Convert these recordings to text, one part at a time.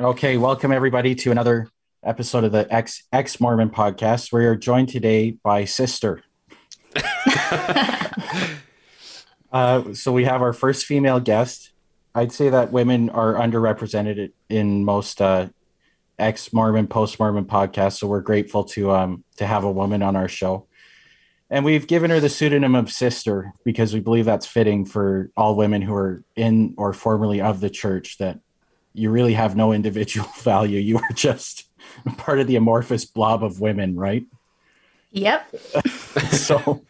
Okay, welcome everybody to another episode of the Ex Ex Mormon podcast. We are joined today by Sister. uh, so we have our first female guest. I'd say that women are underrepresented in most uh, ex Mormon, post Mormon podcasts. So we're grateful to um, to have a woman on our show. And we've given her the pseudonym of Sister because we believe that's fitting for all women who are in or formerly of the church that you really have no individual value. You are just part of the amorphous blob of women, right? Yep. so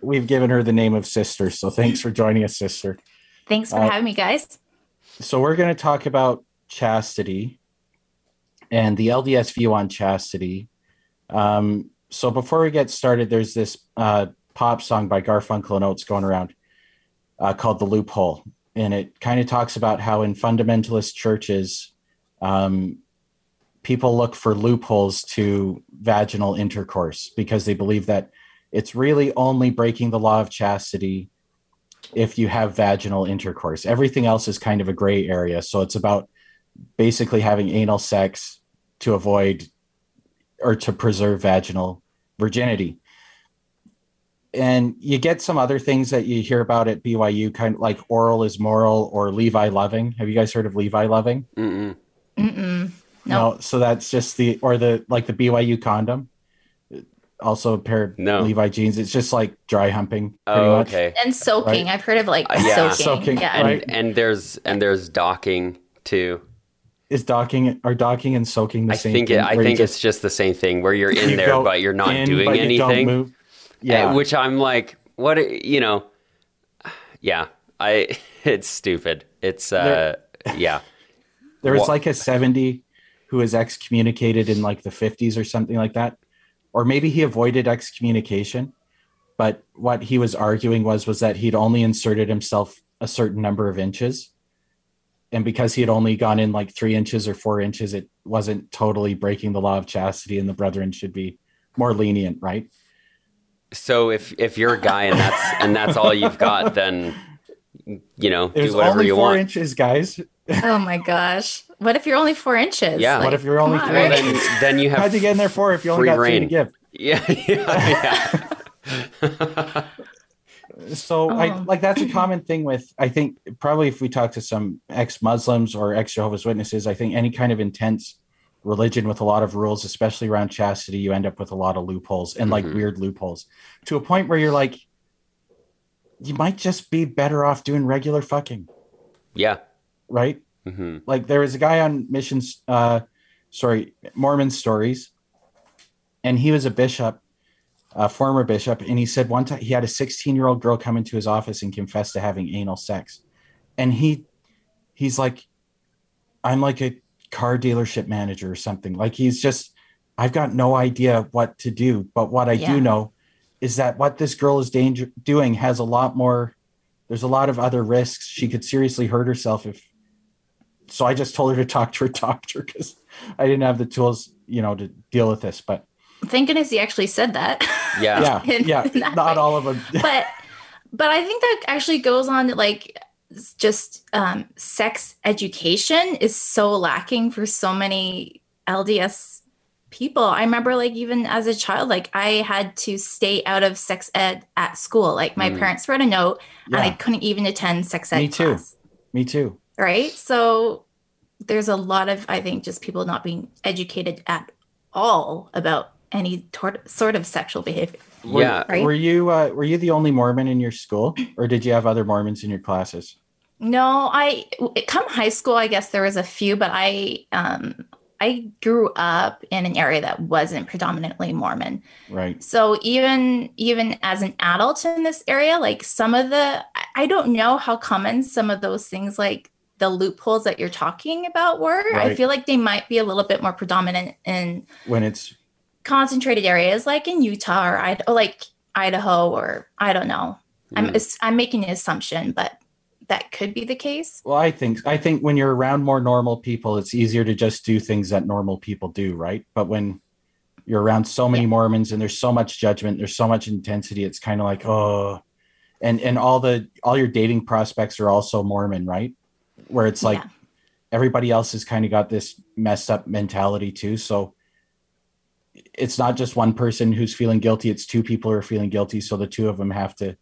we've given her the name of Sister. So thanks for joining us, Sister. Thanks for uh, having me, guys. So we're going to talk about chastity and the LDS view on chastity. Um, so before we get started, there's this uh, pop song by Garfunkel and Oates going around uh, called "The Loophole," and it kind of talks about how in fundamentalist churches, um, people look for loopholes to vaginal intercourse because they believe that it's really only breaking the law of chastity if you have vaginal intercourse. Everything else is kind of a gray area. So it's about basically having anal sex to avoid or to preserve vaginal virginity. And you get some other things that you hear about at BYU, kind of like oral is moral or Levi Loving. Have you guys heard of Levi Loving? Mm-mm. Mm-mm. No. no. So that's just the or the like the BYU condom. Also a pair of no. Levi jeans. It's just like dry humping. Oh, much. okay. And soaking. Right? I've heard of like uh, yeah. soaking. soaking. Yeah. And, right? and there's and there's docking too is docking are docking and soaking the I same think thing? I think just, it's just the same thing where you're in you there but you're not in, doing anything. Yeah, which I'm like, what you know? Yeah, I it's stupid. It's uh, there, yeah. There was like a seventy who was excommunicated in like the fifties or something like that, or maybe he avoided excommunication. But what he was arguing was was that he'd only inserted himself a certain number of inches and because he had only gone in like three inches or four inches, it wasn't totally breaking the law of chastity, and the brethren should be more lenient, right? So if if you're a guy and that's and that's all you've got, then you know do whatever you four want. Inches, guys. oh my gosh! What if you're only four inches? Yeah. Like, what if you're only three? Well, then, then you have. How'd you get in there for if you only got reign. two to give? Yeah, yeah, yeah. so oh. I like that's a common thing with I think probably if we talk to some ex-Muslims or ex-Jehovah's Witnesses, I think any kind of intense religion with a lot of rules, especially around chastity, you end up with a lot of loopholes and like mm-hmm. weird loopholes to a point where you're like, you might just be better off doing regular fucking. Yeah. Right. Mm-hmm. Like there was a guy on missions, uh, sorry, Mormon stories, and he was a bishop a former bishop, and he said one time he had a 16 year old girl come into his office and confess to having anal sex, and he he's like, I'm like a car dealership manager or something. Like he's just, I've got no idea what to do, but what I yeah. do know is that what this girl is danger doing has a lot more. There's a lot of other risks. She could seriously hurt herself if. So I just told her to talk to her doctor because I didn't have the tools, you know, to deal with this. But Thank goodness he actually said that. Yeah. yeah. in, yeah. In Not way. all of them. but but I think that actually goes on like just um, sex education is so lacking for so many LDS people. I remember like even as a child, like I had to stay out of sex ed at school. Like my mm. parents wrote a note yeah. and I couldn't even attend sex ed. Me too. Class. Me too. Right. So there's a lot of, I think, just people not being educated at all about any tor- sort of sexual behavior. Were, yeah. Right? Were you uh, were you the only Mormon in your school, or did you have other Mormons in your classes? No, I come high school. I guess there was a few, but I um, I grew up in an area that wasn't predominantly Mormon. Right. So even even as an adult in this area, like some of the I don't know how common some of those things like the loopholes that you're talking about were. Right. I feel like they might be a little bit more predominant in when it's concentrated areas like in Utah or, like Idaho or I don't know. Mm. I'm I'm making an assumption, but that could be the case. Well, I think I think when you're around more normal people, it's easier to just do things that normal people do, right? But when you're around so many yeah. Mormons and there's so much judgment, there's so much intensity, it's kind of like, oh, and and all the all your dating prospects are also Mormon, right? Where it's like yeah. everybody else has kind of got this messed up mentality too. So it's not just one person who's feeling guilty, it's two people who are feeling guilty. So the two of them have to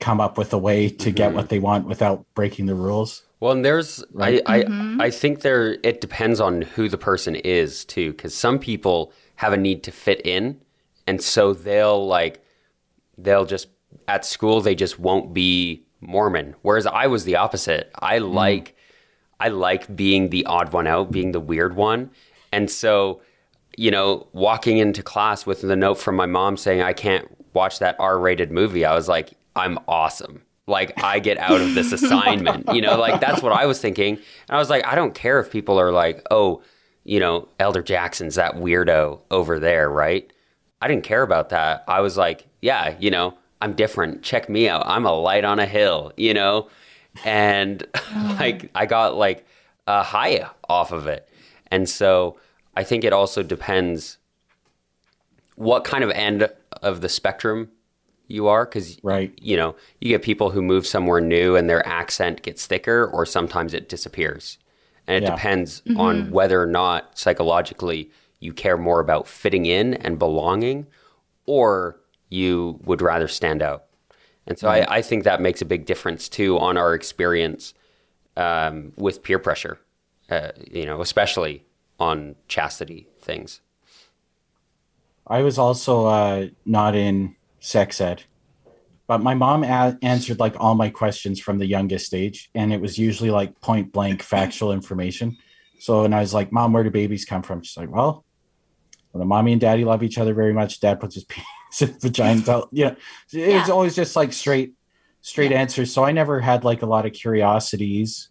come up with a way to mm-hmm. get what they want without breaking the rules. Well, and there's right? I mm-hmm. I I think there it depends on who the person is too, because some people have a need to fit in, and so they'll like they'll just at school they just won't be Mormon. Whereas I was the opposite. I mm. like I like being the odd one out, being the weird one, and so you know, walking into class with the note from my mom saying I can't watch that R-rated movie, I was like, I'm awesome like I get out of this assignment. you know, like that's what I was thinking. And I was like, I don't care if people are like, oh, you know, Elder Jaxxxon's that weirdo over there, right? I didn't care about that. I was like, yeah, you know, I'm different. Check me out. I'm a light on a hill, you know? And mm-hmm. like I got like a high off of it. And so I think it also depends what kind of end of the spectrum you are because right you know you get people who move somewhere new and their accent gets thicker or sometimes it disappears and it yeah. depends mm-hmm. on whether or not psychologically you care more about fitting in and belonging or you would rather stand out and so right. I, I, think that makes a big difference too on our experience um, with peer pressure uh, you know especially on chastity things i was also uh, not in sex ed. But my mom a- answered like all my questions from the youngest age, and it was usually like point blank factual information. So, and I was like, "Mom, where do babies come from?" She's like, "Well, when mommy and daddy love each other very much, dad puts his penis in vagina." You know, it was always just like straight, straight yeah. answers. So I never had like a lot of curiosities,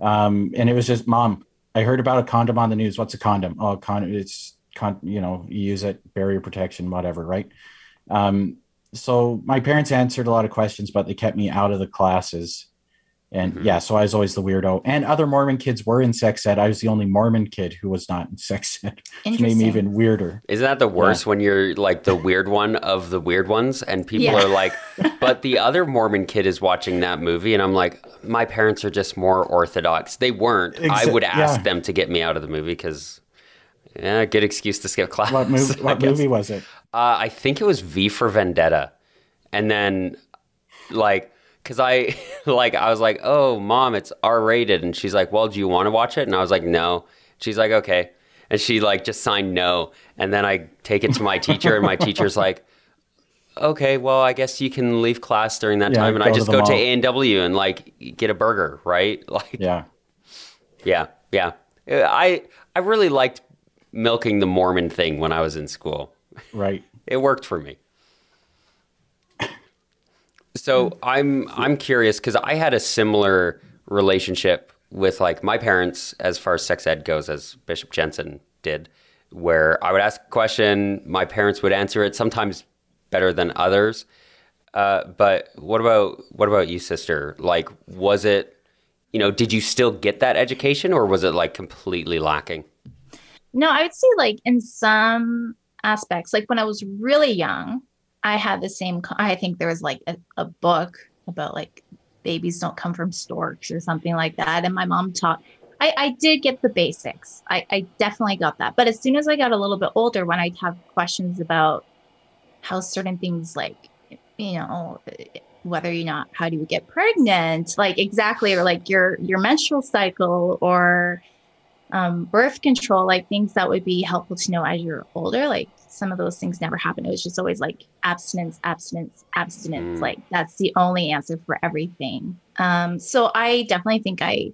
um, and it was just, "Mom, I heard about a condom on the news. What's a condom? Oh, condom. It's con. You know, you use it, barrier protection, whatever, right?" Um, so my parents answered a lot of questions, but they kept me out of the classes. And mm-hmm. yeah, so I was always the weirdo. And other Mormon kids were in sex ed. I was the only Mormon kid who was not in sex ed, which made me even weirder. Isn't that the worst yeah. when you're like the weird one of the weird ones? And people yeah. are like, but the other Mormon kid is watching that movie. And I'm like, my parents are just more orthodox. They weren't. Exa- I would ask yeah. them to get me out of the movie because, yeah, good excuse to skip class. What, mov- what movie was it? Uh, I think it was V for Vendetta, and then like because I like I was like, oh mom, it's R rated, and she's like, well, do you want to watch it? And I was like, no. She's like, okay, and she like just signed no, and then I take it to my teacher, and my teacher's like. Okay, well, I guess you can leave class during that yeah, time, and I just to go to A and W and like get a burger, right? Like, yeah, yeah, yeah. I I really liked milking the Mormon thing when I was in school. Right. it worked for me. So I'm I'm curious because I had a similar relationship with like my parents as far as sex ed goes as Bishop Jensen did, where I would ask a question, my parents would answer it sometimes better than others. Uh, but what about what about you, sister? Like, was it, you know, did you still get that education, or was it like completely lacking? No, I would say like in some aspects. Like when I was really young, I had the same. I think there was like a, a book about like babies don't come from storks or something like that, and my mom taught. I, I did get the basics. I, I definitely got that. But as soon as I got a little bit older, when I'd have questions about how certain things like, you know, whether or not how do you get pregnant, like exactly, or like your your menstrual cycle or um, birth control, like things that would be helpful to know as you're older. Like some of those things never happen. It was just always like abstinence, abstinence, abstinence. Mm. Like that's the only answer for everything. Um, so I definitely think I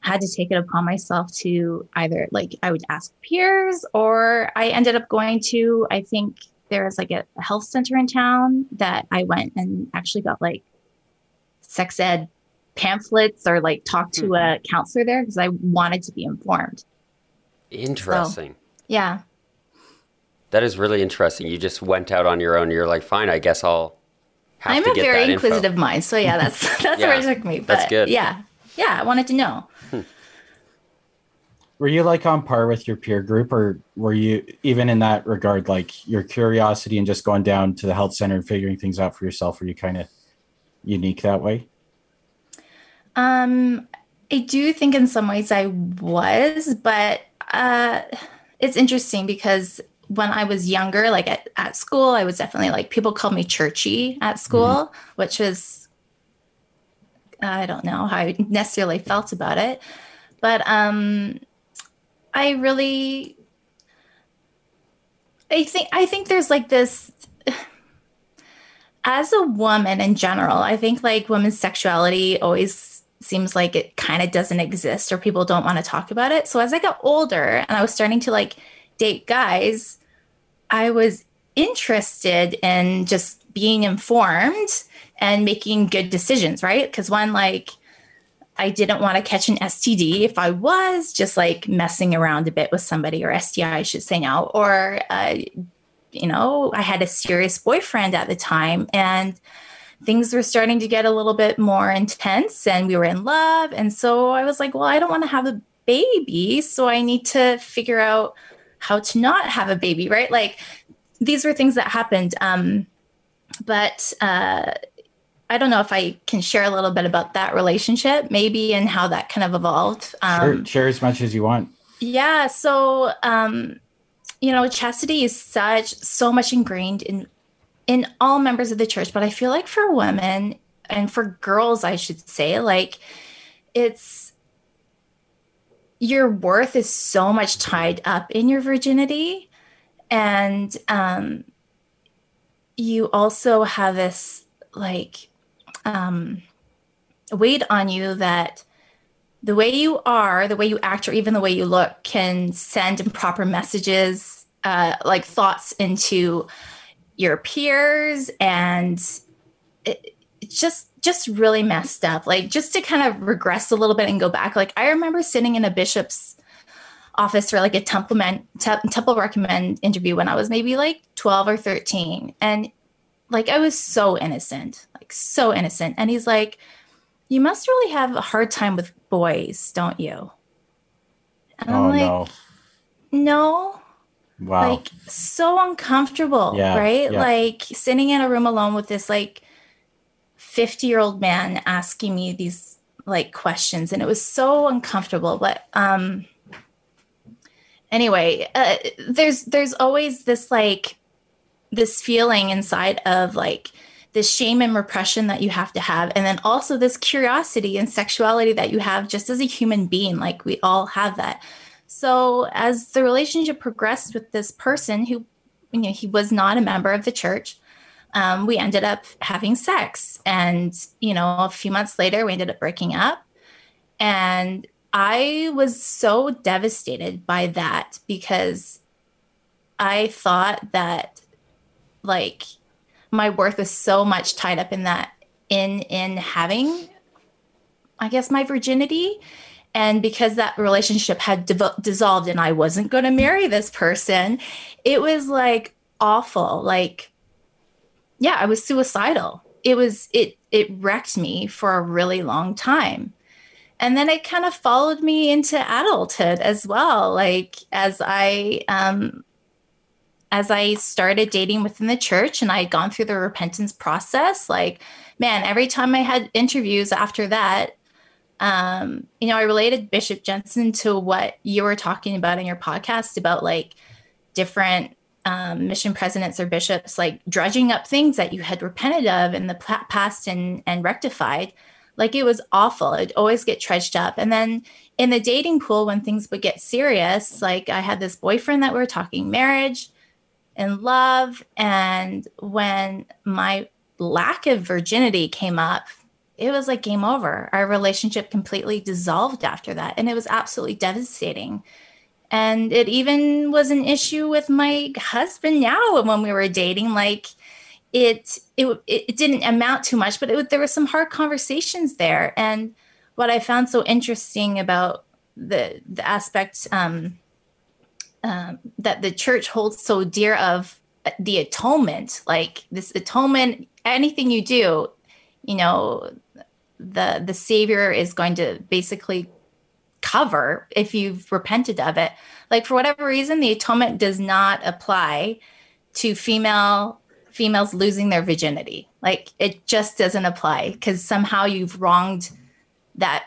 had to take it upon myself to either like I would ask peers or I ended up going to, I think there was like a health center in town that I went and actually got like sex ed pamphlets or like talk to mm-hmm. a counselor there because I wanted to be informed. Interesting. So, yeah. That is really interesting. You just went out on your own. You're like, fine, I guess I'll. I'm a very inquisitive info. mind, so yeah, that's that's yeah, where it took me. But that's good. Yeah, yeah, I wanted to know. Hmm. Were you like on par with your peer group, or were you even in that regard, like your curiosity and just going down to the health center and figuring things out for yourself? Were you kind of unique that way? Um, I do think in some ways I was, but uh, it's interesting because when I was younger, like at, at school, I was definitely like people called me churchy at school, mm-hmm. which was I don't know how I necessarily felt about it, but um, I really I think I think there's like this as a woman in general, I think like women's sexuality always seems like it kind of doesn't exist or people don't want to talk about it. So as I got older and I was starting to like date guys, I was interested in just being informed and making good decisions, right? Because one, like, I didn't want to catch an STD if I was just like messing around a bit with somebody, or STI, I should say now, or, uh, you know, I had a serious boyfriend at the time and things were starting to get a little bit more intense and we were in love. And so I was like, well, I don't want to have a baby. So I need to figure out how to not have a baby, right? Like these were things that happened. Um, but, uh, I don't know if I can share a little bit about that relationship, maybe, and how that kind of evolved. Um, sure, share as much as you want. Yeah. So, um, you know, chastity is such so much ingrained in in all members of the church, but I feel like for women and for girls, I should say, like it's your worth is so much tied up in your virginity, and um, you also have this like um, weight on you that the way you are, the way you act, or even the way you look can send improper messages, uh, like thoughts into your peers, and it, it's just just really messed up. Like just to kind of regress a little bit and go back. Like I remember sitting in a bishop's office for like a temple temple recommend interview when I was maybe like 12 or 13 and like I was so innocent, like so innocent. And he's like, You must really have a hard time with boys, don't you? And oh, I'm like, no. No. Wow. Like so uncomfortable, yeah, right? Yeah. Like sitting in a room alone with this like 50 year old man asking me these like questions. And it was so uncomfortable. But um anyway, uh, there's there's always this like this feeling inside of like this shame and repression that you have to have and then also this curiosity and sexuality that you have just as a human being like we all have that so as the relationship progressed with this person who you know he was not a member of the church um, we ended up having sex. And you know a few months later we ended up breaking up. And i was so devastated by that because i thought that like my worth was so much tied up in that in in having i guess my virginity and because that relationship had dissolved and i wasn't going to marry this person it was like awful. Like yeah i was suicidal. It was it it wrecked me for a really long time. And then it kind of followed me into adulthood as well. Like as i um as I started dating within the church and I had gone through the repentance process, like, man, every time I had interviews after that, um, you know, I related Bishop Jensen to what you were talking about in your podcast about like different um, mission presidents or bishops like dredging up things that you had repented of in the past and, and rectified. Like it was awful. It'd always get trudged up. And then in the dating pool, when things would get serious, like I had this boyfriend that we were talking marriage and love. And when my lack of virginity came up, it was like game over. Our relationship completely dissolved after that. And it was absolutely devastating. And it even was an issue with my husband now when we were dating. Like, it it, it didn't amount to much, but it, there were some hard conversations there. And what I found so interesting about the the aspect um, um, that the church holds so dear of the atonement like this atonement anything you do you know the the savior is going to basically cover if you've repented of it like for whatever reason the atonement does not apply to female females losing their virginity like it just doesn't apply because somehow you've wronged that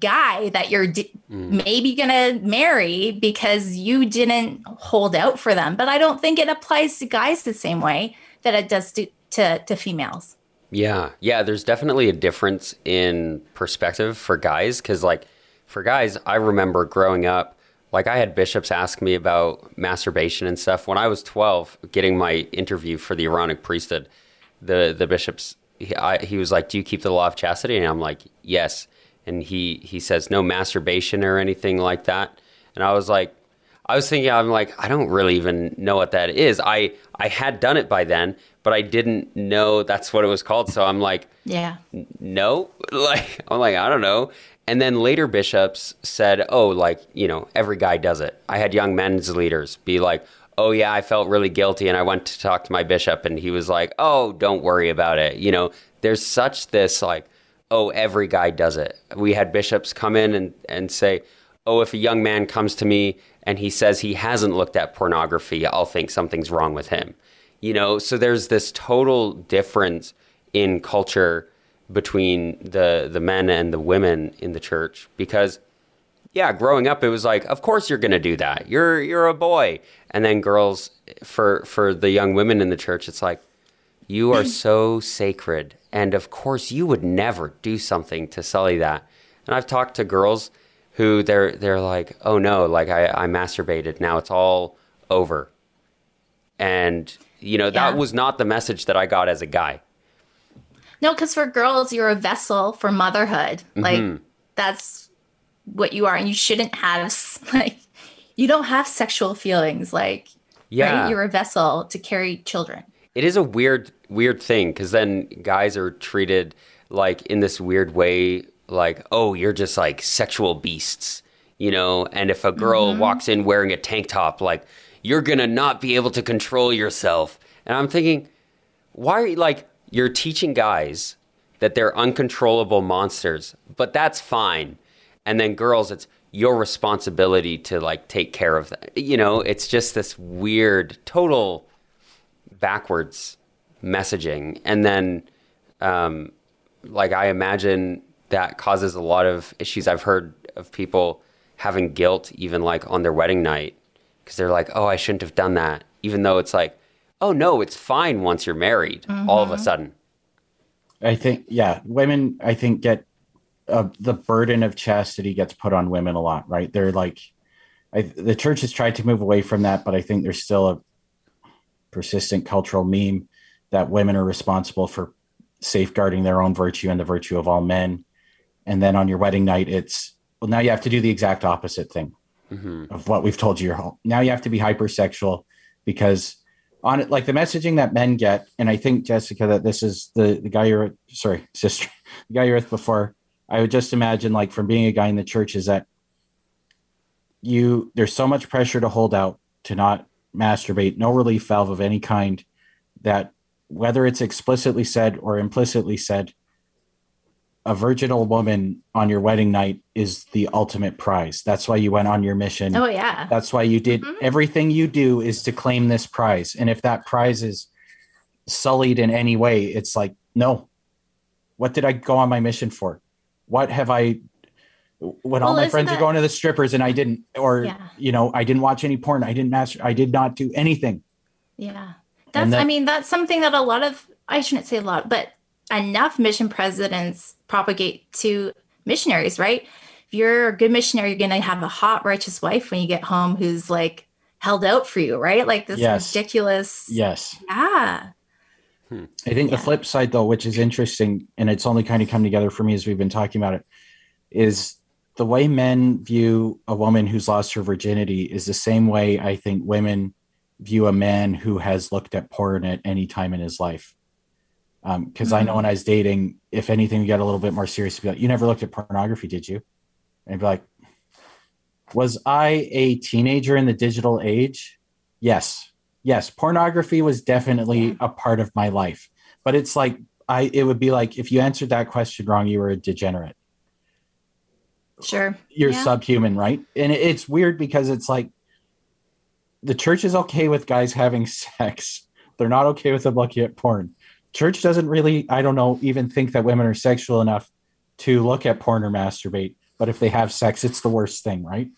guy that you're d- mm. maybe going to marry because you didn't hold out for them. But I don't think it applies to guys the same way that it does to, to, to females. Yeah. Yeah. There's definitely a difference in perspective for guys. Cause, like, for guys, I remember growing up, like, I had bishops ask me about masturbation and stuff. When I was 12, getting my interview for the Aaronic priesthood, the, the bishops, he, I, he was like, Do you keep the law of chastity? And I'm like, Yes and he he says no masturbation or anything like that. And I was like, I was thinking, I'm like, I don't really even know what that is. I I had done it by then, but I didn't know that's what it was called. So I'm like, yeah, no, like I'm like I don't know. And then later bishops said, oh, like you know, every guy does it. I had young men's leaders be like. Oh yeah, I felt really guilty and I went to talk to my bishop and he was like, "Oh, don't worry about it." You know, there's such this like oh, every guy does it. We had bishops come in and, and say, oh, if a young man comes to me and he says he hasn't looked at pornography, I'll think something's wrong with him. You know, so there's this total difference in culture between the the men and the women in the church because yeah, growing up it was like of course you're going to do that. You're you're a boy. And then girls for for the young women in the church it's like you are mm. so sacred. And of course, you would never do something to sully that. And I've talked to girls who they're they're like, oh no, like I, I masturbated. Now it's all over. And you know, yeah. that was not the message that I got as a guy. No, because for girls, you're a vessel for motherhood. Like mm-hmm. that's what you are, and you shouldn't have like you don't have sexual feelings. Like yeah, right? you're a vessel to carry children it is a weird weird thing because then guys are treated like in this weird way like oh you're just like sexual beasts you know and if a girl mm-hmm. walks in wearing a tank top like you're gonna not be able to control yourself. And i'm thinking why are you like you're teaching guys that they're uncontrollable monsters but that's fine. And then girls it's your responsibility to like take care of that. You know it's just this weird total backwards messaging, and then um, like I imagine that causes a lot of issues. I've heard of people having guilt even like on their wedding night because they're like, "Oh, I shouldn't have done that," even though it's like, "Oh no, it's fine once you're married." Mm-hmm. All of a mm-hmm. sudden, I think yeah, women I think get uh, the burden of chastity gets put on women a lot, right? They're like, I, the church has tried to move away from that, but I think there's still a persistent cultural meme that women are responsible for safeguarding their own virtue and the virtue of all men. And then on your wedding night, it's well, now you have to do the exact opposite thing mm-hmm. of what we've told you. You're home. Now you have to be hypersexual because on it, like the messaging that men get, and I think Jessica that this is the the guy you're sorry sister, the guy you're with before. I would just imagine like from being a guy in the church is that you there's so much pressure to hold out to not masturbate, no relief valve of any kind, that whether it's explicitly said or implicitly said, a virginal woman on your wedding night is the ultimate prize. That's why you went on your mission. Oh yeah. That's why you did mm-hmm. everything you do is to claim this prize. And if that prize is sullied in any way, it's like, no. What did I go on my mission for? What have I when well, all my friends that... are going to the strippers and I didn't, or yeah. you know, I didn't watch any porn. I didn't master. I did not do anything. Yeah, that's. That, I mean, that's something that a lot of I shouldn't say a lot, but enough mission presidents propagate to missionaries, right? If you're a good missionary, you're going to have a hot, righteous wife when you get home who's like held out for you, right? Like this yes. ridiculous. Yes. Yeah. Hmm. I think yeah. the flip side, though, which is interesting, and it's only kind of come together for me as we've been talking about it, is the way men view a woman who's lost her virginity is the same way I think women view a man who has looked at porn at any time in his life. Because um, mm-hmm. I know mm-hmm. when I was dating, if anything, we got a little bit more serious. Be like, you never looked at pornography, did you? And be like, was I a teenager in the digital age? Yes. Yes. Pornography was definitely a part of my life. But it's like, I, it would be like if you answered that question wrong, you were a degenerate sure you're yeah. subhuman right and it's weird because it's like the church is okay with guys having sex they're not okay with them looking at porn church doesn't really i don't know even think that women are sexual enough to look at porn or masturbate but if they have sex, it's the worst thing, right?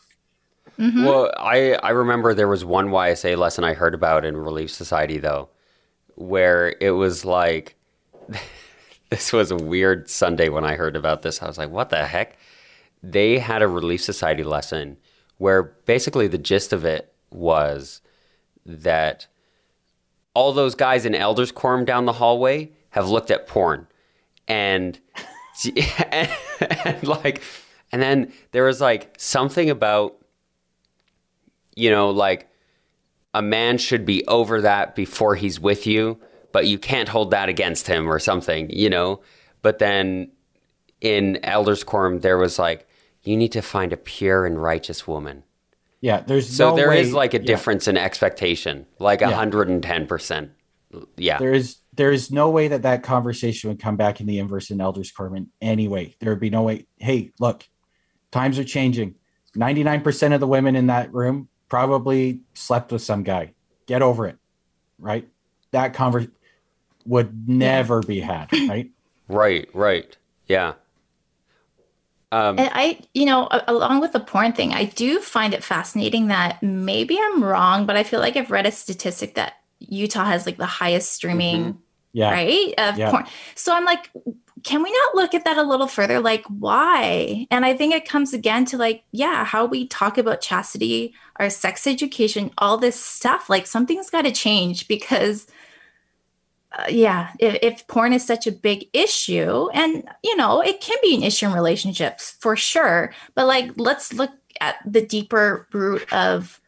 Mm-hmm. Well, I I remember there was one YSA lesson I heard about in Relief Society though, where it was like this was a weird Sunday when I heard about this. I was like, what the heck? They had a Relief Society lesson where basically the gist of it was that all those guys in elders quorum down the hallway have looked at porn. And, and, and like and then there was like something about you know like a man should be over that before he's with you but you can't hold that against him or something you know? But then in elders quorum there was like you need to find a pure and righteous woman yeah, there's so no there way, is like a difference yeah. in expectation, like hundred and ten percent. Yeah, there is there is no way that that conversation would come back in the inverse in elders quorum anyway. There would be no way. Hey, look, times are changing. Ninety nine percent of the women in that room probably slept with some guy. Get over it, right? That conversation would never be had, right? Right, right, yeah. Um, and I, you know, along with the porn thing, I do find it fascinating that maybe I'm wrong, but I feel like I've read a statistic that Utah has like the highest streaming, mm-hmm. yeah, right, of yeah. porn. So I'm like, can we not look at that a little further? Like, why? And I think it comes again to like, yeah, how we talk about chastity, our sex education, all this stuff. Like, something's got to change because uh, yeah, if, if porn is such a big issue, and you know, it can be an issue in relationships for sure, but like, let's look at the deeper root of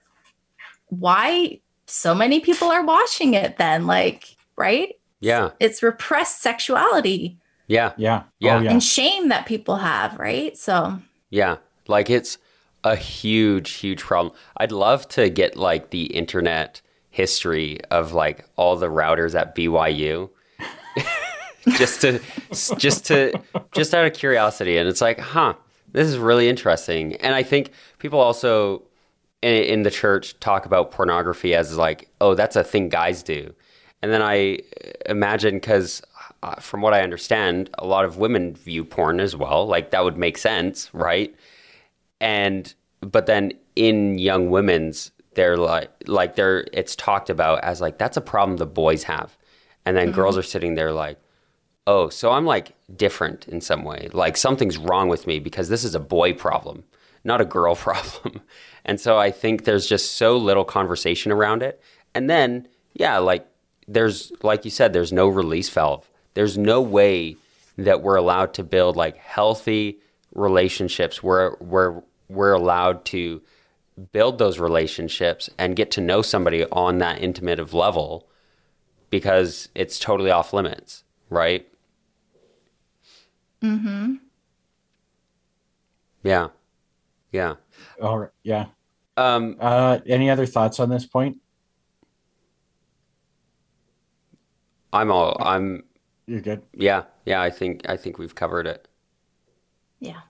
why so many people are watching it then, like, right? Yeah. It's repressed sexuality. Yeah. Yeah. Yeah. Oh, yeah. And shame that people have, right? So, yeah. Like, it's a huge, huge problem. I'd love to get like the internet history of like all the routers at BYU. just to just to just out of curiosity. And it's like huh this is really interesting. And i think people also in, in, the church talk about pornography as like oh that's a thing guys do. And then i imagine because uh, from what i understand a lot of women view porn as well. Like that would make sense right? And but then in young women's they're like like they're it's talked about as like that's a problem the boys have. And then mm-hmm. girls are sitting there like oh so i'm like different in some way. Like something's wrong with me because this is a boy problem not a girl problem. And so i think there's just so little conversation around it. And then yeah like there's like you said there's no release valve. There's no way that we're allowed to build like healthy relationships. Where where we're allowed to build those relationships and get to know somebody on that intimate of level because it's totally off limits, right? Mm-hmm. Yeah. Yeah. All right. Yeah. Um, uh, any other thoughts on this point? I'm all I'm You're good. Yeah. Yeah, I think I think we've covered it. Yeah.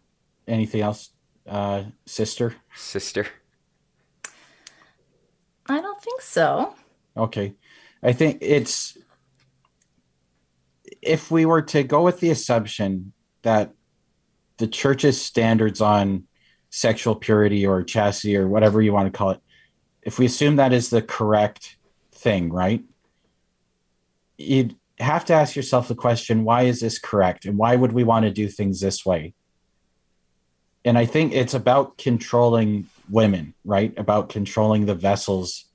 Anything else, uh, sister? Sister. I don't think so. Okay. I think it's if we were to go with the assumption that the church's standards on sexual purity or chastity or whatever you want to call it, if we assume that is the correct thing, right? You'd have to ask yourself the question why is this correct? And why would we want to do things this way? And I think it's about controlling women, right? About controlling the vessels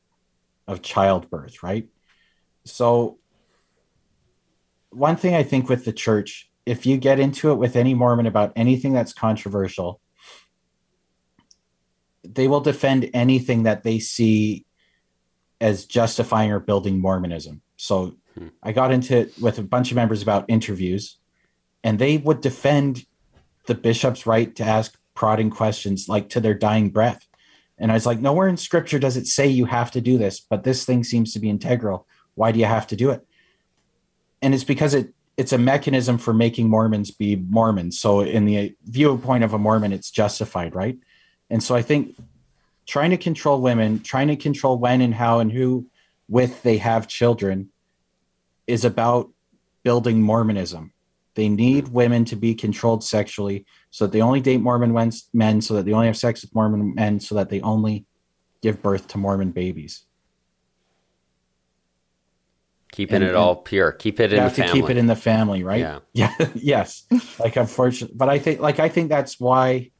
of childbirth, right? So, one thing I think with the church, if you get into it with any Mormon about anything that's controversial, they will defend anything that they see as justifying or building Mormonism. So, hmm. I got into it with a bunch of members about interviews, and they would defend the bishop's right to ask prodding questions like to their dying breath and I was like, nowhere in scripture does it say you have to do this, but this thing seems to be integral. Why do you have to do it? And it's because it it's a mechanism for making Mormons be Mormons. So in the viewpoint of a Mormon, it's justified, right? And so I think trying to control women, trying to control when and how and who with they have children is about building Mormonism. They need women to be controlled sexually so that they only date Mormon men, so that they only have sex with Mormon men, so that they only give birth to Mormon babies. Keeping and, it all pure. Keep it in the family. To keep it in the family, right? Yeah. Yeah. yes. Like unfortunately, but I think like I think that's why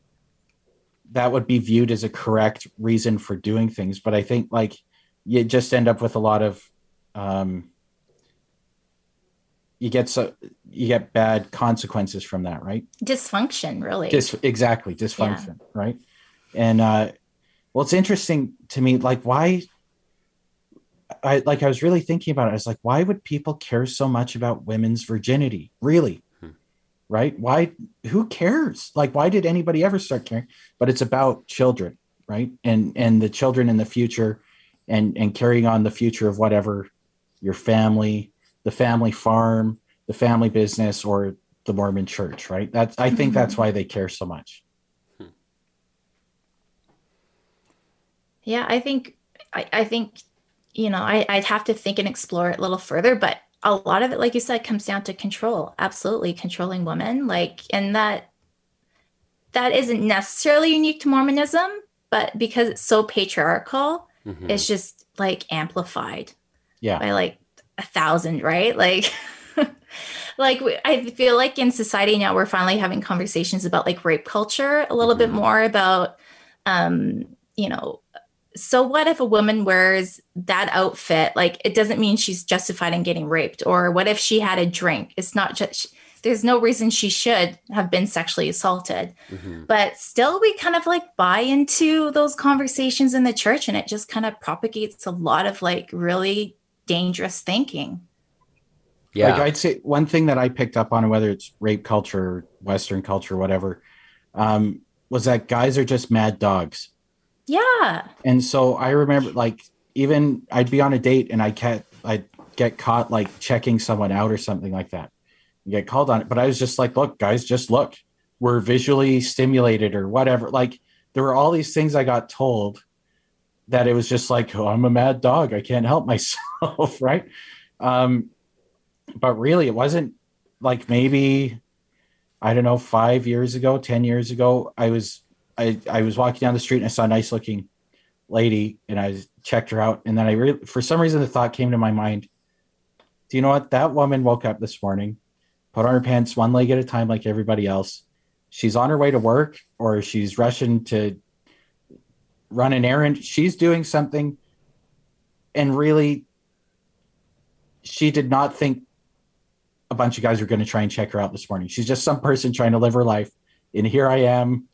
that would be viewed as a correct reason for doing things. But I think like you just end up with a lot of um you get so you get bad consequences from that, right? Dysfunction, really. Dis- exactly, dysfunction, yeah. right? And uh well it's interesting to me like why I like I was really thinking about it. I was like, why would people care so much about women's virginity? Really? Hmm. Right? Why who cares? Like why did anybody ever start caring? But it's about children, right? And and the children in the future and and carrying on the future of whatever your family, the family farm, the family business or the Mormon church, right? That's I think mm-hmm. that's why they care so much. Hmm. Yeah, I think I, I think you know, I, I'd have to think and explore it a little further, but a lot of it, like you said, comes down to control. Absolutely controlling women. Like, and that that isn't necessarily unique to Mormonism, but because it's so patriarchal, mm-hmm. it's just like amplified. Yeah. By like a thousand, right? Like like I feel like in society now we're finally having conversations about like rape culture a little mm-hmm. bit more about um, you know, so what if a woman wears that outfit like it doesn't mean she's justified in getting raped or what if she had a drink it's not just there's no reason she should have been sexually assaulted mm-hmm. but still we kind of like buy into those conversations in the church and it just kind of propagates a lot of like really dangerous thinking yeah like i'd say one thing that i picked up on whether it's rape culture western culture whatever um, was that guys are just mad dogs yeah. And so I remember like even I'd be on a date and I get I'd get caught like checking someone out or something like that. You get called on it. But I was just like, look, guys, just look. We're visually stimulated or whatever. Like there were all these things I got told that it was just like, oh, I'm a mad dog. I can't help myself, right? Um, but really, it wasn't like maybe I don't know, five years ago, ten years ago. I was I, I was walking down the street and I saw a nice looking lady and I checked her out. And then I really, for some reason, the thought came to my mind do you know what? That woman woke up this morning, put on her pants one leg at a time, like everybody else. She's on her way to work or she's rushing to run an errand. She's doing something. And really, she did not think a bunch of guys were going to try and check her out this morning. She's just some person trying to live her life. And here I am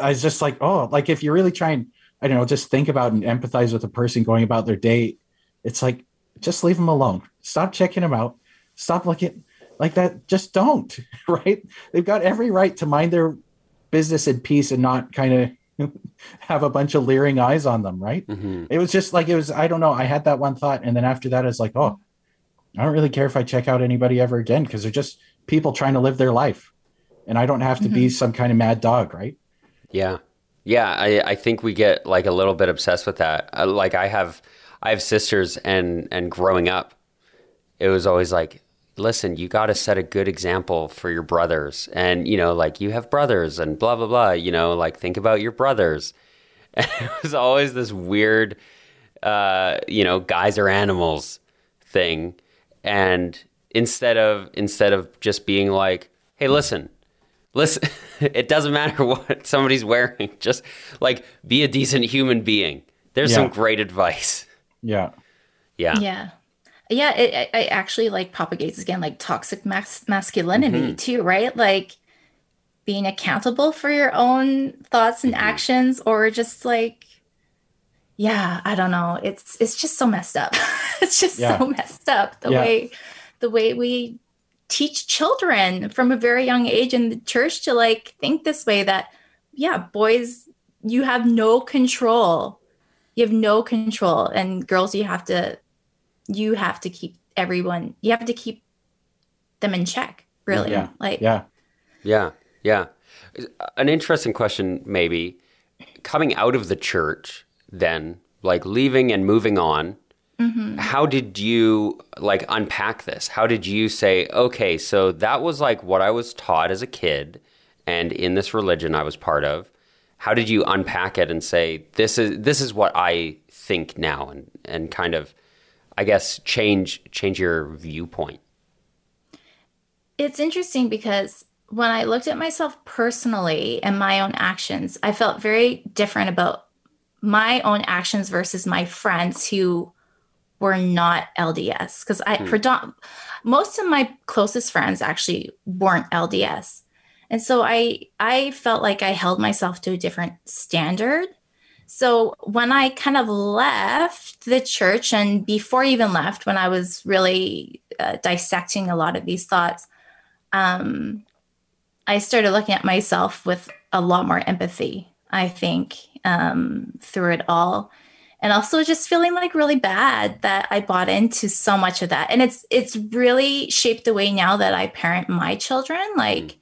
I was just like, oh, like if you really try and I don't know, just think about and empathize with a person going about their day, it's like just leave them alone. Stop checking them out. Stop looking like that. Just don't. Right? They've got every right to mind their business in peace and not kind of have a bunch of leering eyes on them. Right? Mm-hmm. It was just like it was. I don't know. I had that one thought, and then after that, I was like, oh, I don't really care if I check out anybody ever again because they're just people trying to live their life, and I don't have to mm-hmm. be some kind of mad dog. Right? Yeah. Yeah, I, I think we get like a little bit obsessed with that. Uh, like I have I have sisters and and growing up it was always like listen, you got to set a good example for your brothers. And you know, like you have brothers and blah blah blah, you know, like think about your brothers. And it was always this weird uh, you know, guys are animals thing. And instead of instead of just being like, "Hey, listen, listen, it doesn't matter what somebody's wearing. Just like be a decent human being. There's yeah. some great advice. Yeah. Yeah. Yeah. Yeah. It, it actually like propagates again, like toxic mas- masculinity mm-hmm. too, right? Like being accountable for your own thoughts and mm-hmm. actions or just like, yeah, I don't know. It's, it's just so messed up. it's just yeah. so messed up the yeah. way, the way we teach children from a very young age in the church to like think this way that yeah boys you have no control you have no control and girls you have to you have to keep everyone you have to keep them in check really yeah. like yeah yeah yeah an interesting question maybe coming out of the church then like leaving and moving on mm-hmm. how did you like unpack this? How did you say, okay, so that was like what I was taught as a kid and in this religion I was part of. How did you unpack it and say this is this is what I think now and and kind of I guess change change your viewpoint? It's interesting because when I looked at myself personally and my own actions, I felt very different about my own actions versus my friends who were not LDS. Because I, hmm. most of my closest friends actually weren't LDS, and so I, I felt like I held myself to a different standard. So when I kind of left the church, and before I even left, when I was really uh, dissecting a lot of these thoughts, um, I started looking at myself with a lot more empathy, I think, um, through it all. And also just feeling like really bad that I bought into so much of that. And it's it's really shaped the way now that I parent my children. Like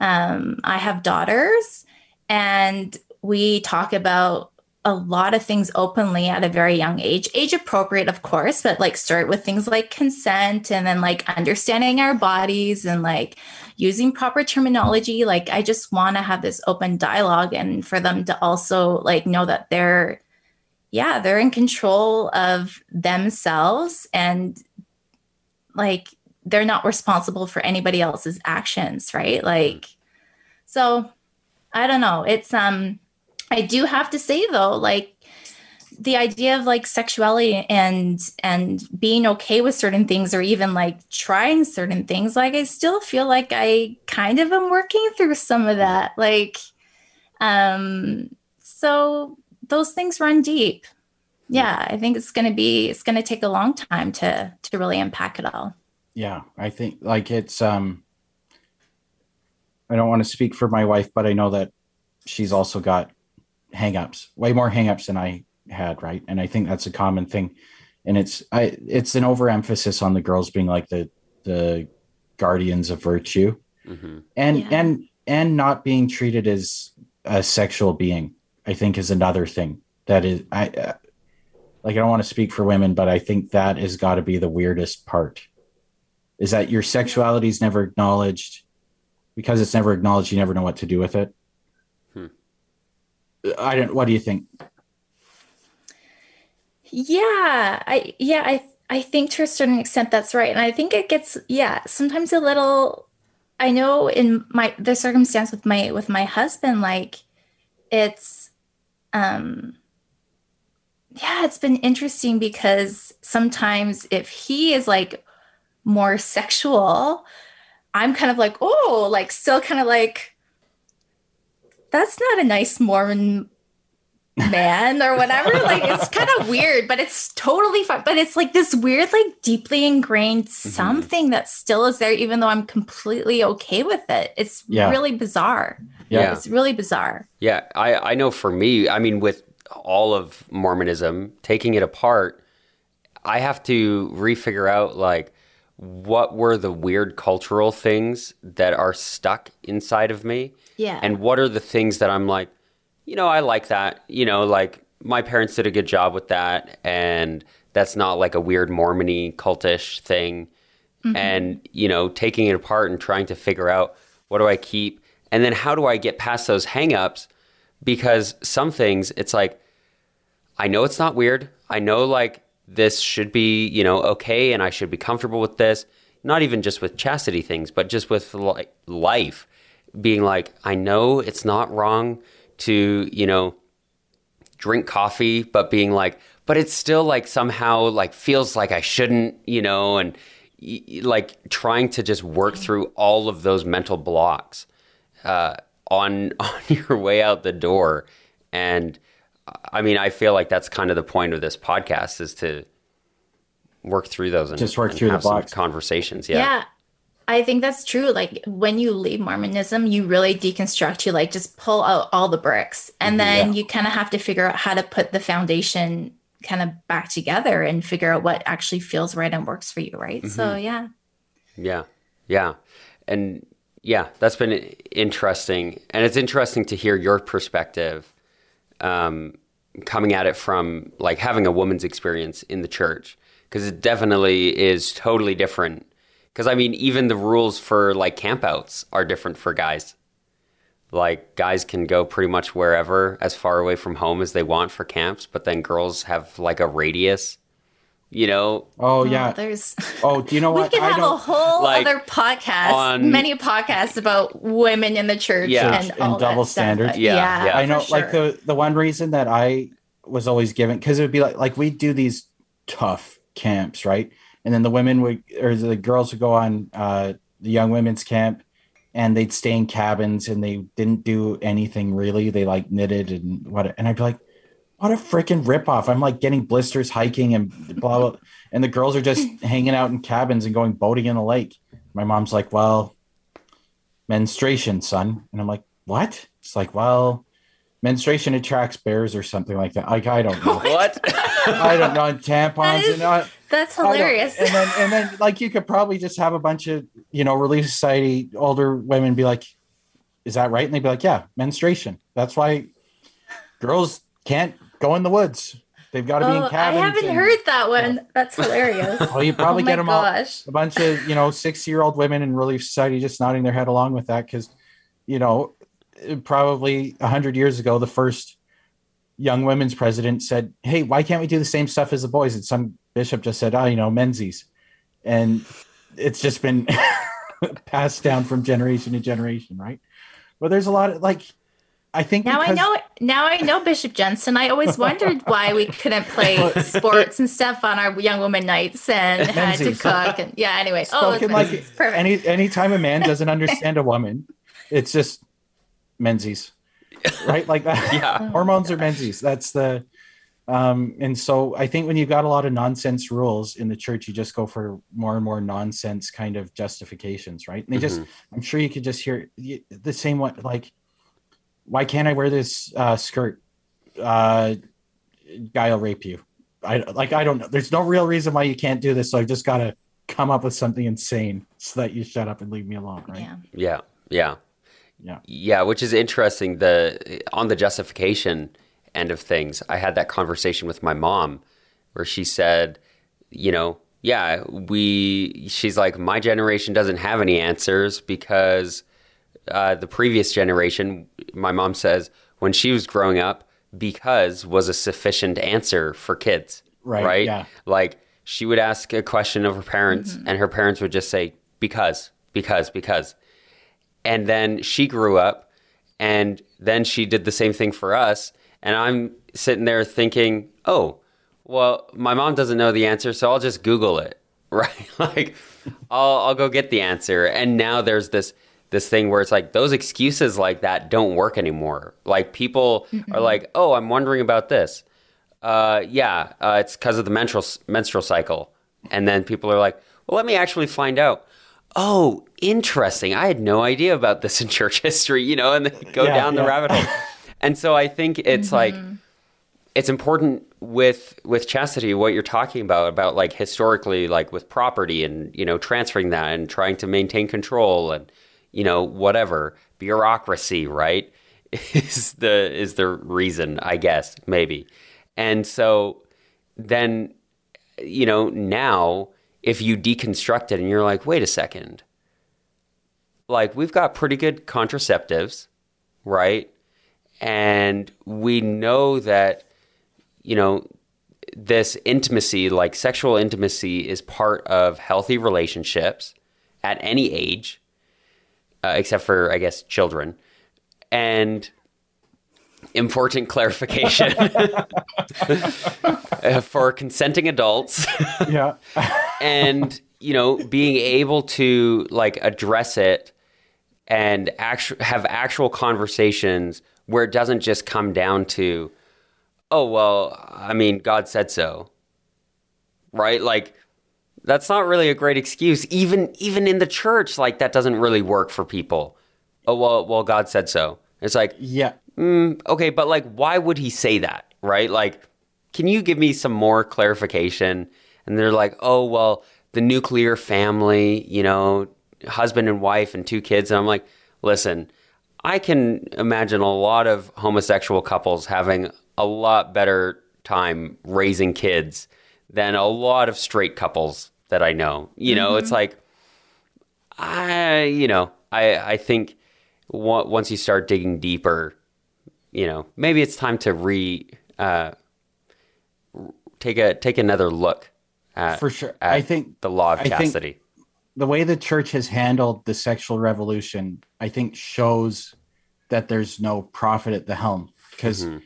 um, I have daughters and we talk about a lot of things openly at a very young age, age appropriate, of course, but like start with things like consent and then like understanding our bodies and like using proper terminology. Like, I just want to have this open dialogue and for them to also like know that they're, yeah, they're in control of themselves and like they're not responsible for anybody else's actions, right? Like, so I don't know. It's, um, I do have to say though, like the idea of like sexuality and and being okay with certain things or even like trying certain things, like I still feel like I kind of am working through some of that. Like um so those things run deep. Yeah, I think it's gonna be it's gonna take a long time to to really unpack it all. Yeah, I think like it's um I don't want to speak for my wife, but I know that she's also got hangups, way more hangups than I had, right? And I think that's a common thing. And it's I it's an overemphasis on the girls being like the the guardians of virtue. Mm-hmm. And yeah. and and not being treated as a sexual being, I think is another thing that is I uh, like I don't want to speak for women, but I think that has got to be the weirdest part. Is that your sexuality is never acknowledged because it's never acknowledged, you never know what to do with it. I don't. What do you think? Yeah, I yeah I I think to a certain extent that's right, and I think it gets yeah sometimes a little. I know in my the circumstance with my with my husband, like it's um yeah it's been interesting because sometimes if he is like more sexual i'm kind of like oh like still kind of like that's not a nice Mormon man or whatever. like it's kind of weird, but it's totally fine. But it's like this weird, like deeply ingrained mm-hmm. something that still is there, even though I'm completely okay with it. It's yeah. really bizarre. Yeah. It's really bizarre. Yeah. I, I know for me, I mean, with all of Mormonism, taking it apart, I have to refigure out like what were the weird cultural things that are stuck inside of me yeah. And what are the things that I'm like, you know, I like that. You know, like my parents did a good job with that, and that's not like a weird Mormony cultish thing. Mm-hmm. And you know, taking it apart and trying to figure out what do I keep, and then how do I get past those hangups? Because some things, it's like, I know it's not weird. I know like this should be, you know, okay, and I should be comfortable with this. Not even just with chastity things, but just with like life being like, I know it's not wrong to, you know, drink coffee, but being like, but it's still like somehow like feels like I shouldn't, you know, and like trying to just work through all of those mental blocks uh, on on your way out the door. And I mean, I feel like that's kind of the point of this podcast is to work through those and just work and through the blocks conversations. Yeah. Yeah. I think that's true. Like when you leave Mormonism, you really deconstruct, you like just pull out all the bricks. And mm-hmm. then yeah. you kind of have to figure out how to put the foundation kind of back together and figure out what actually feels right and works for you. Right. Mm-hmm. So, yeah. Yeah. Yeah. And yeah, that's been interesting. And it's interesting to hear your perspective. Um, coming at it from like having a woman's experience in the church because it definitely is totally different. Because I mean, even the rules for like campouts are different for guys. Like guys can go pretty much wherever, as far away from home as they want for camps, but then girls have like a radius you know oh, oh yeah there's oh do you know what we could have a whole like, other podcast on, many podcasts about women in the church yeah. and, and double standards yeah, yeah, yeah, i know sure. like the the one reason that i was always given because it would be like like we do these tough camps right and then the women would or the girls would go on uh the young women's camp and they'd stay in cabins and they didn't do anything really they like knitted and what and i'd be like what a freaking ripoff. I'm like getting blisters hiking and blah, blah. And the girls are just hanging out in cabins and going boating in a lake. My mom's like, well, menstruation, son. And I'm like, what? It's like, well, menstruation attracts bears or something like that. Like, I don't know. what? I don't know. Tampons is, and all. That's hilarious. And then, and then, like, you could probably just have a bunch of, you know, Relief Society older women be like, is that right? And they'd be like, yeah, menstruation. That's why girls can't go in the woods. They've got to oh, be in cabins. I haven't and, heard that one. That's hilarious. well, you probably oh get them gosh. all a bunch of you know six year old women in Relief Society just nodding their head along with that because you know probably a hundred years ago the first young women's president said, "Hey, why can't we do the same stuff as the boys?" And some bishop just said, "Oh, you know, menzies," and it's just been passed down from generation to generation, right? Well, there's a lot of like I think now because... I know now I know Bishop Jensen. I always wondered why we couldn't play sports and stuff on our young woman nights and had to cook and yeah. Anyway, oh, Spoken oh, like perfect. Any anytime a man doesn't understand a woman, it's just Menzies, right? Like that. Yeah, oh hormones are Menzies. That's the. Um, and so I think when you've got a lot of nonsense rules in the church, you just go for more and more nonsense kind of justifications, right? And they mm-hmm. just, I'm sure you could just hear the same one, like why can't I wear this uh, skirt? Uh, guy will rape you. I like. I don't know. There's no real reason why you can't do this. So I've just got to come up with something insane so that you shut up and leave me alone. Right? Yeah. Yeah. Yeah. Yeah. Yeah. Which is interesting. The on the justification end of things, I had that conversation with my mom, where she said, you know, yeah, we. She's like, my generation doesn't have any answers because uh, the previous generation, my mom says, when she was growing up, because was a sufficient answer for kids. Right. Right. Yeah. Like she would ask a question of her parents, mm-hmm. and her parents would just say, because, because, because. And then she grew up, and then she did the same thing for us. And I'm sitting there thinking, oh, well, my mom doesn't know the answer, so I'll just Google it. Right. like, I'll, I'll go get the answer. And now there's this this thing where it's like those excuses like that don't work anymore. Like people mm-hmm. are like, "Oh, I'm wondering about this." Uh, yeah, uh, it's because of the menstrual menstrual cycle, and then people are like, "Well, let me actually find out." Oh, interesting. I had no idea about this in church history, you know, and then go yeah, down yeah. the rabbit hole. and so I think it's mm-hmm. like it's important with with chastity what you're talking about about like historically like with property and you know transferring that and trying to maintain control and you know, whatever bureaucracy, right? Is the is the reason, I guess, maybe. And so then, you know, now if you deconstruct it and you're like, wait a second, like we've got pretty good contraceptives, right? And we know that, you know, this intimacy, like sexual intimacy, is part of healthy relationships at any age uh, except for I guess children. And important clarification for consenting adults. yeah. and you know, being able to like address it and actually have actual conversations where it doesn't just come down to, oh well, I mean, God said so, right? Like that's not really a great excuse. Even even in the church, like that doesn't really work for people. Oh well, well God said so. It's like yeah, mm, okay, but like, why would he say that? Right? Like, can you give me some more clarification? And they're like, oh well, the nuclear family, you know, husband and wife and two kids. And I'm like, listen, I can imagine a lot of homosexual couples having a lot better time raising kids than a lot of straight couples that I know. You know, mm-hmm. it's like I, you know, I I think once you start digging deeper, you know, maybe it's time to re uh, take a take another look at, for sure. I think the law of chastity. The way the church has handled the sexual revolution, I think, shows that there's no prophet at the helm because mm-hmm.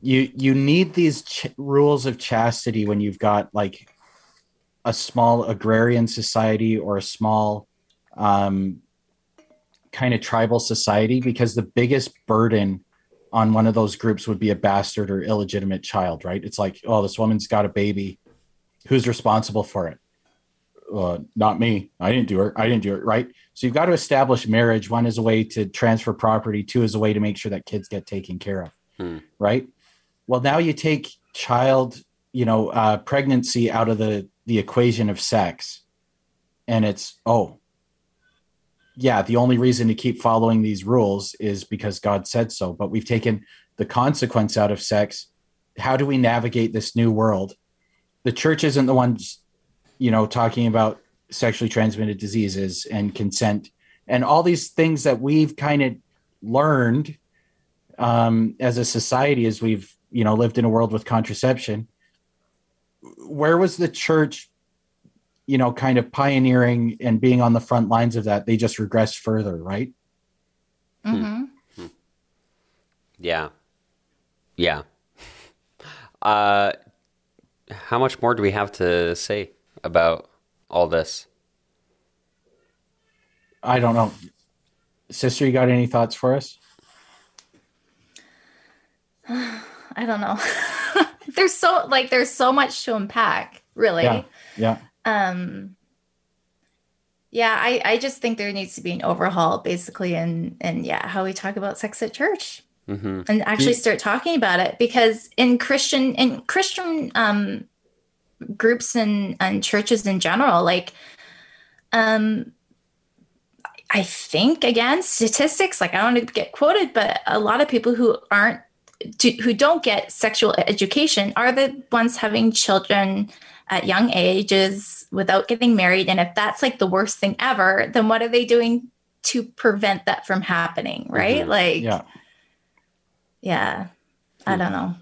you you need these ch- rules of chastity when you've got like a small agrarian society or a small um, kind of tribal society because the biggest burden on one of those groups would be a bastard or illegitimate child, right? It's like, oh, this woman's got a baby. Who's responsible for it? Uh, not me. I didn't do it. I didn't do it, right? So you've got to establish marriage. One is a way to transfer property. Two is a way to make sure that kids get taken care of, hmm. right? Well, now you take child, you know, uh, pregnancy out of the the equation of sex, and it's oh, yeah, the only reason to keep following these rules is because God said so. But we've taken the consequence out of sex. How do we navigate this new world? The church isn't the ones, you know, talking about sexually transmitted diseases and consent and all these things that we've kind of learned um, as a society as we've, you know, lived in a world with contraception. Where was the church you know, kind of pioneering and being on the front lines of that, they just regress further, right? Mm-hmm. Hmm. Yeah. Yeah. Uh, how much more do we have to say about all this? I don't know. Sister, you got any thoughts for us? I don't know. there's so like there's so much to unpack, really. Yeah. Yeah um yeah i i just think there needs to be an overhaul basically and and yeah how we talk about sex at church mm-hmm. and actually start talking about it because in christian in christian um groups and and churches in general like um i think again statistics like i don't want to get quoted but a lot of people who aren't to, who don't get sexual education are the ones having children at young ages without getting married. And if that's like the worst thing ever, then what are they doing to prevent that from happening? Right. Mm-hmm. Like, yeah. Yeah. I don't know.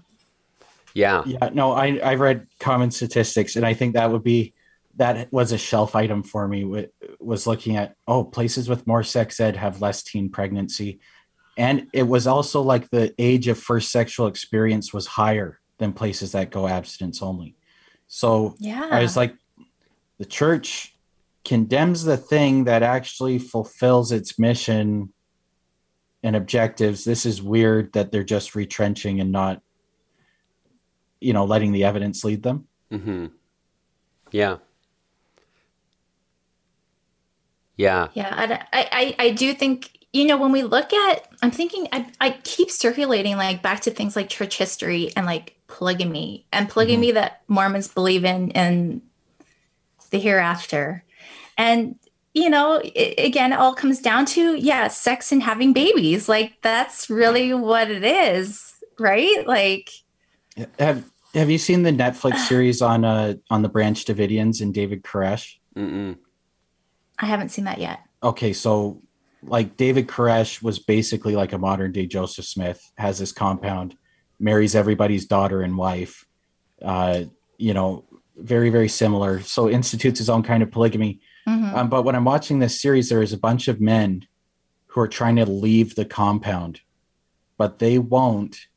Yeah. Yeah. No, I, I read common statistics and I think that would be, that was a shelf item for me was looking at, oh, places with more sex ed have less teen pregnancy. And it was also like the age of first sexual experience was higher than places that go abstinence only. So yeah. I was like, the church condemns the thing that actually fulfills its mission and objectives. This is weird that they're just retrenching and not, you know, letting the evidence lead them. Mm-hmm. Yeah. Yeah. Yeah. I, I, I do think you know when we look at i'm thinking I, I keep circulating like back to things like church history and like polygamy and polygamy mm-hmm. that mormons believe in in the hereafter and you know it, again it all comes down to yeah sex and having babies like that's really what it is right like have have you seen the netflix series on uh on the branch davidians and david koresh Mm-mm. i haven't seen that yet okay so like David Koresh was basically like a modern day Joseph Smith, has this compound, marries everybody's daughter and wife, uh, you know, very, very similar. So institutes his own kind of polygamy. Mm-hmm. Um, but when I'm watching this series, there is a bunch of men who are trying to leave the compound, but they won't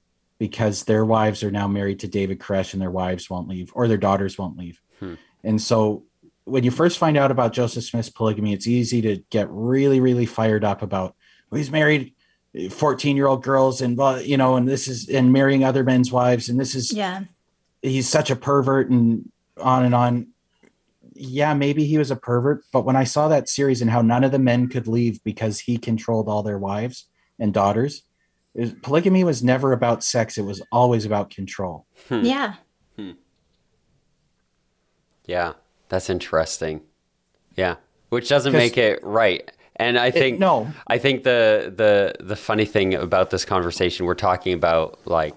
because their wives are now married to David Koresh and their wives won't leave or their daughters won't leave. Hmm. And so when you first find out about Joseph Smith's polygamy, it's easy to get really, really fired up about well, he's married 14 year old girls and you know, and this is and marrying other men's wives, and this is yeah, he's such a pervert and on and on. Yeah, maybe he was a pervert, but when I saw that series and how none of the men could leave because he controlled all their wives and daughters, was, polygamy was never about sex; it was always about control. Hmm. Yeah. Hmm. Yeah. That's interesting. Yeah, which doesn't make it right. And I think it, no, I think the the the funny thing about this conversation, we're talking about like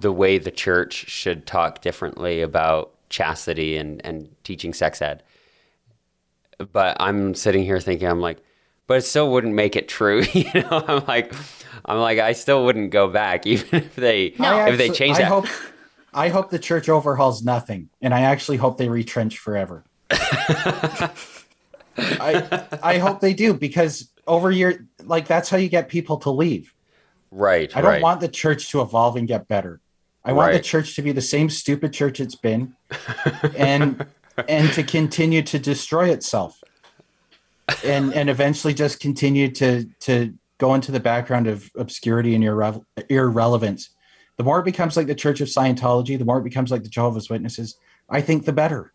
the way the church should talk differently about chastity and, and teaching sex ed. But I'm sitting here thinking, I'm like, but it still wouldn't make it true. you know, I'm like, I'm like, I still wouldn't go back, even if they no. if they change that. I hope, I hope the church overhauls nothing, and I actually hope they retrench forever. I I hope they do because over year, like that's how you get people to leave. Right. I don't right. want the church to evolve and get better. I want right. the church to be the same stupid church it's been, and and to continue to destroy itself, and and eventually just continue to to go into the background of obscurity and irre- irrelevance. The more it becomes like the Church of Scientology, the more it becomes like the Jehovah's Witnesses. I think the better.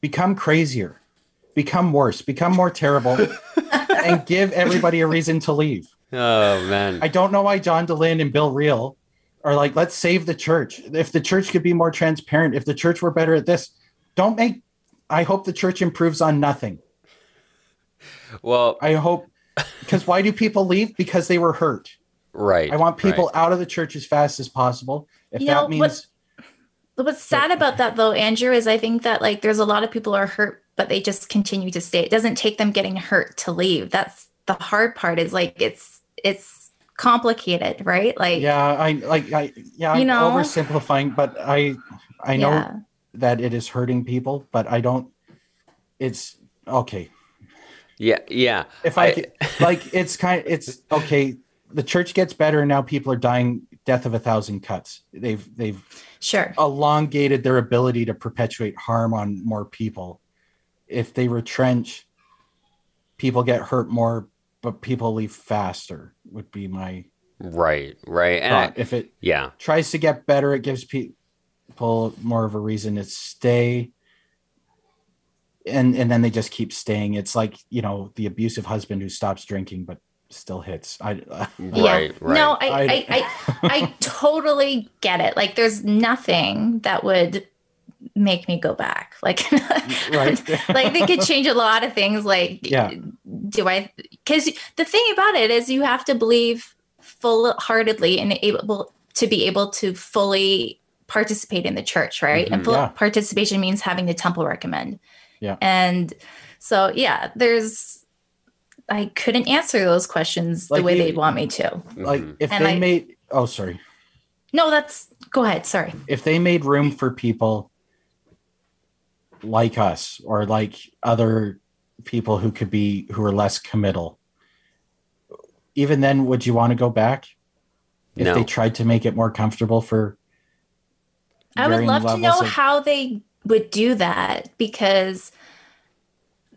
Become crazier, become worse, become more terrible, and give everybody a reason to leave. Oh man! I don't know why John Dehlin and Bill Reel are like, let's save the church. If the church could be more transparent, if the church were better at this, don't make. I hope the church improves on nothing. Well, I hope because why do people leave? Because they were hurt. Right. I want people right. out of the church as fast as possible. If you that know, means. What, what's sad about that though, Andrew, is I think that like there's a lot of people are hurt, but they just continue to stay. It doesn't take them getting hurt to leave. That's the hard part. Is like it's it's complicated, right? Like yeah, I like I yeah, I'm know? oversimplifying, but I I know yeah. that it is hurting people, but I don't. It's okay. Yeah, yeah. If I, I like, it's kind. Of, it's okay. The church gets better, and now people are dying death of a thousand cuts. They've they've sure elongated their ability to perpetuate harm on more people. If they retrench, people get hurt more, but people leave faster. Would be my right, right. And I, if it yeah tries to get better, it gives people more of a reason to stay and and then they just keep staying. It's like you know the abusive husband who stops drinking but still hits. I uh, yeah. right, right. No, I I, I, I, I totally get it. Like there's nothing that would make me go back. Like right. like they could change a lot of things. Like yeah. do I? Because the thing about it is you have to believe full heartedly and able to be able to fully participate in the church, right? Mm-hmm, and full yeah. participation means having the temple recommend. Yeah. And so, yeah, there's, I couldn't answer those questions like the way you, they'd want me to. Like if and they I, made, oh, sorry. No, that's, go ahead. Sorry. If they made room for people like us or like other people who could be, who are less committal, even then, would you want to go back? If no. they tried to make it more comfortable for I would love to know of- how they would do that because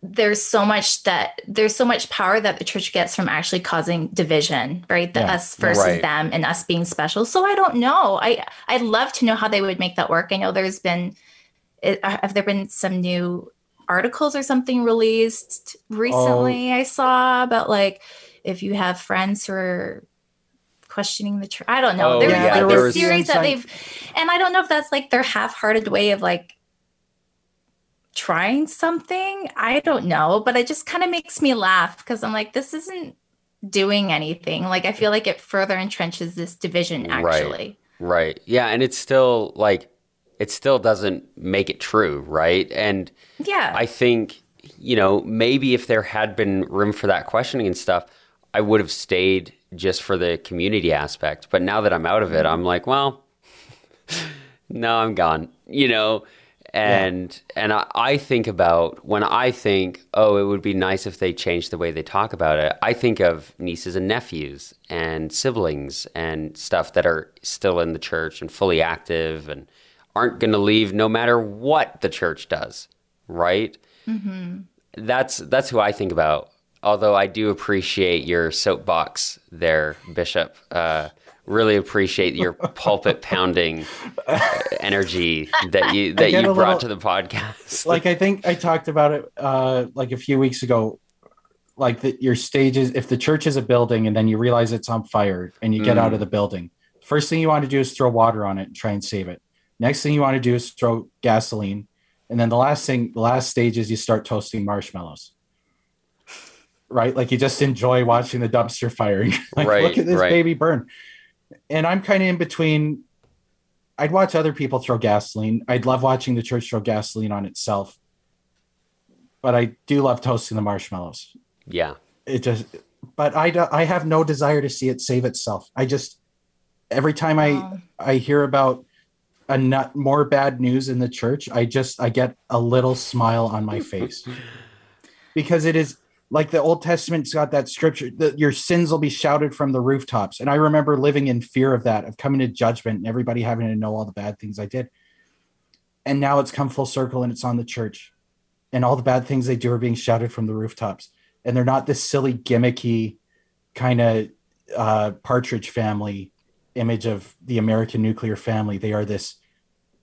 there's so much that there's so much power that the church gets from actually causing division right? The yeah, us versus right. them and us being special. So i don't know. I i'd love to know how they would make that work. I know there's been uh, have there been some new articles or something released recently oh. i saw about like if you have friends who are questioning the church i don't know. Oh, there yeah, like this series that they've and i don't know if that's like their half-hearted way of like trying something. I don't know, but it just kind of makes me laugh because I'm like, this isn't doing anything. Like, I feel like it further entrenches this division, actually. Right. Right. Yeah. And it's still like, it still doesn't make it true. Right. And yeah, I think, you know, maybe if there had been room for that questioning and stuff, I would have stayed just for the community aspect. But now that I'm out of it, mm-hmm. I'm like, well, no, I'm gone. You know, and yeah. and I, I, think about when I think, oh, it would be nice if they changed the way they talk about it. I think of nieces and nephews and siblings and stuff that are still in the church and fully active and aren't going to leave no matter what the church does, right? Mm-hmm. That's that's who I think about. Although I do appreciate your soapbox there, Bishop. Uh, really appreciate your pulpit pounding energy that you that you brought little, to the podcast. like I think I talked about it uh, like a few weeks ago. Like that, your stages. If the church is a building and then you realize it's on fire and you get mm. out of the building, first thing you want to do is throw water on it and try and save it. Next thing you want to do is throw gasoline, and then the last thing, the last stage is you start toasting marshmallows right? Like you just enjoy watching the dumpster fire. like, right, look at this right. baby burn and I'm kind of in between I'd watch other people throw gasoline. I'd love watching the church throw gasoline on itself. But I do love toasting the marshmallows. Yeah. It just but I I have no desire to see it save itself. I just every time I I hear about a nut more bad news in the church, I just I get a little smile on my face. because it is like the Old Testament's got that scripture that your sins will be shouted from the rooftops. And I remember living in fear of that, of coming to judgment and everybody having to know all the bad things I did. And now it's come full circle and it's on the church. And all the bad things they do are being shouted from the rooftops. And they're not this silly, gimmicky kind of uh, partridge family image of the American nuclear family. They are this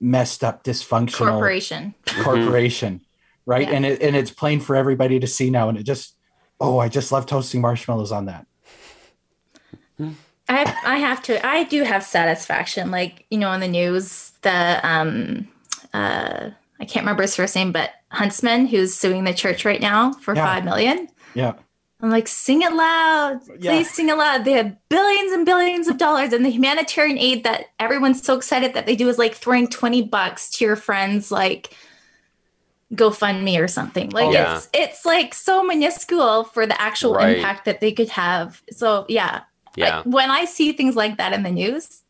messed up, dysfunctional corporation. Corporation right? Yeah. And it and it's plain for everybody to see now. And it just, oh, I just love toasting marshmallows on that. I I have to. I do have satisfaction. Like you know, on the news, the um, uh, I can't remember his first name, but Huntsman, who's suing the church right now for yeah. five million. Yeah. I'm like, sing it loud. Please yeah. sing it loud. They have billions and billions of dollars. And the humanitarian aid that everyone's so excited that they do is like throwing 20 bucks to your friends, like GoFundMe or something. Like oh, yeah. it's it's like so minuscule for the actual right. impact that they could have. So yeah. Yeah. I, when I see things like that in the news,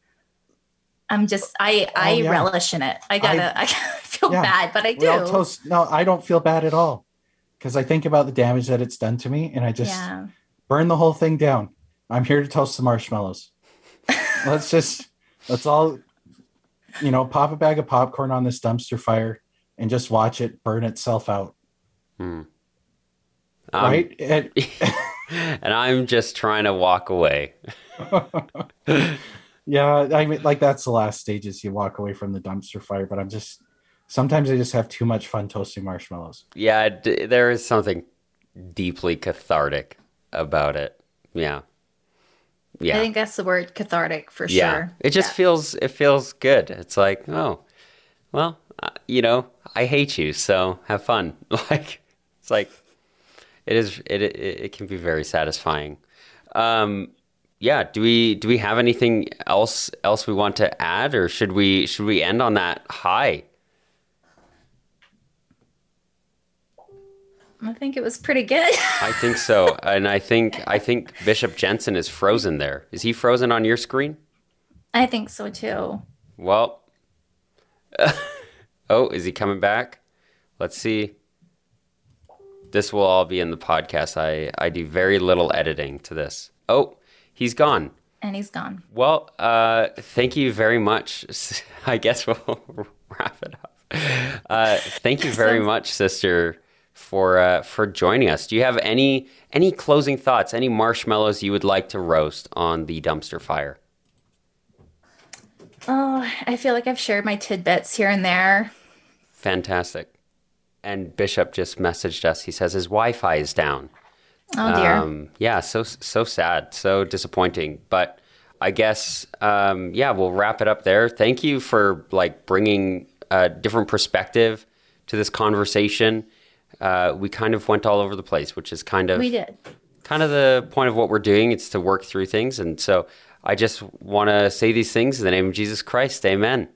I'm just I oh, I yeah. relish in it. I gotta I, I feel yeah. bad, but I do. Toast, no, I don't feel bad at all. Because I think about the damage that it's done to me and I just burn the whole thing down. I'm here to toast the marshmallows. let's just let's all you know, pop a bag of popcorn on this dumpster fire and just watch it burn itself out. Hmm. Um, right? and I'm just trying to walk away. yeah, I mean, like that's the last stages you walk away from the dumpster fire, but I'm just sometimes I just have too much fun toasting marshmallows. Yeah, d- there is something deeply cathartic about it. Yeah. Yeah. I think that's the word cathartic for yeah. sure. It just yeah. feels it feels good. It's like, oh, well, you know, I hate you, so have fun. Like it's like it is. It it, it can be very satisfying. Um, yeah. Do we do we have anything else else we want to add, or should we should we end on that high? I think it was pretty good. I think so, and I think I think Bishop Jensen is frozen there. Is he frozen on your screen? I think so too. Well. Oh, is he coming back? Let's see. This will all be in the podcast. I, I do very little editing to this. Oh, he's gone. And he's gone. Well, uh, thank you very much. I guess we'll wrap it up. Uh, thank you very so, much, sister, for uh, for joining us. Do you have any any closing thoughts? Any marshmallows you would like to roast on the dumpster fire? Oh, I feel like I've shared my tidbits here and there. Fantastic. And Bishop just messaged us. He says his Wi-Fi is down. Oh dear. Um, yeah, so so sad, so disappointing. But I guess um, yeah, we'll wrap it up there. Thank you for like bringing a different perspective to this conversation. Uh, we kind of went all over the place, which is kind of we did kind of the point of what we're doing. It's to work through things, and so I just want to say these things in the name of Jesus Christ. Amen.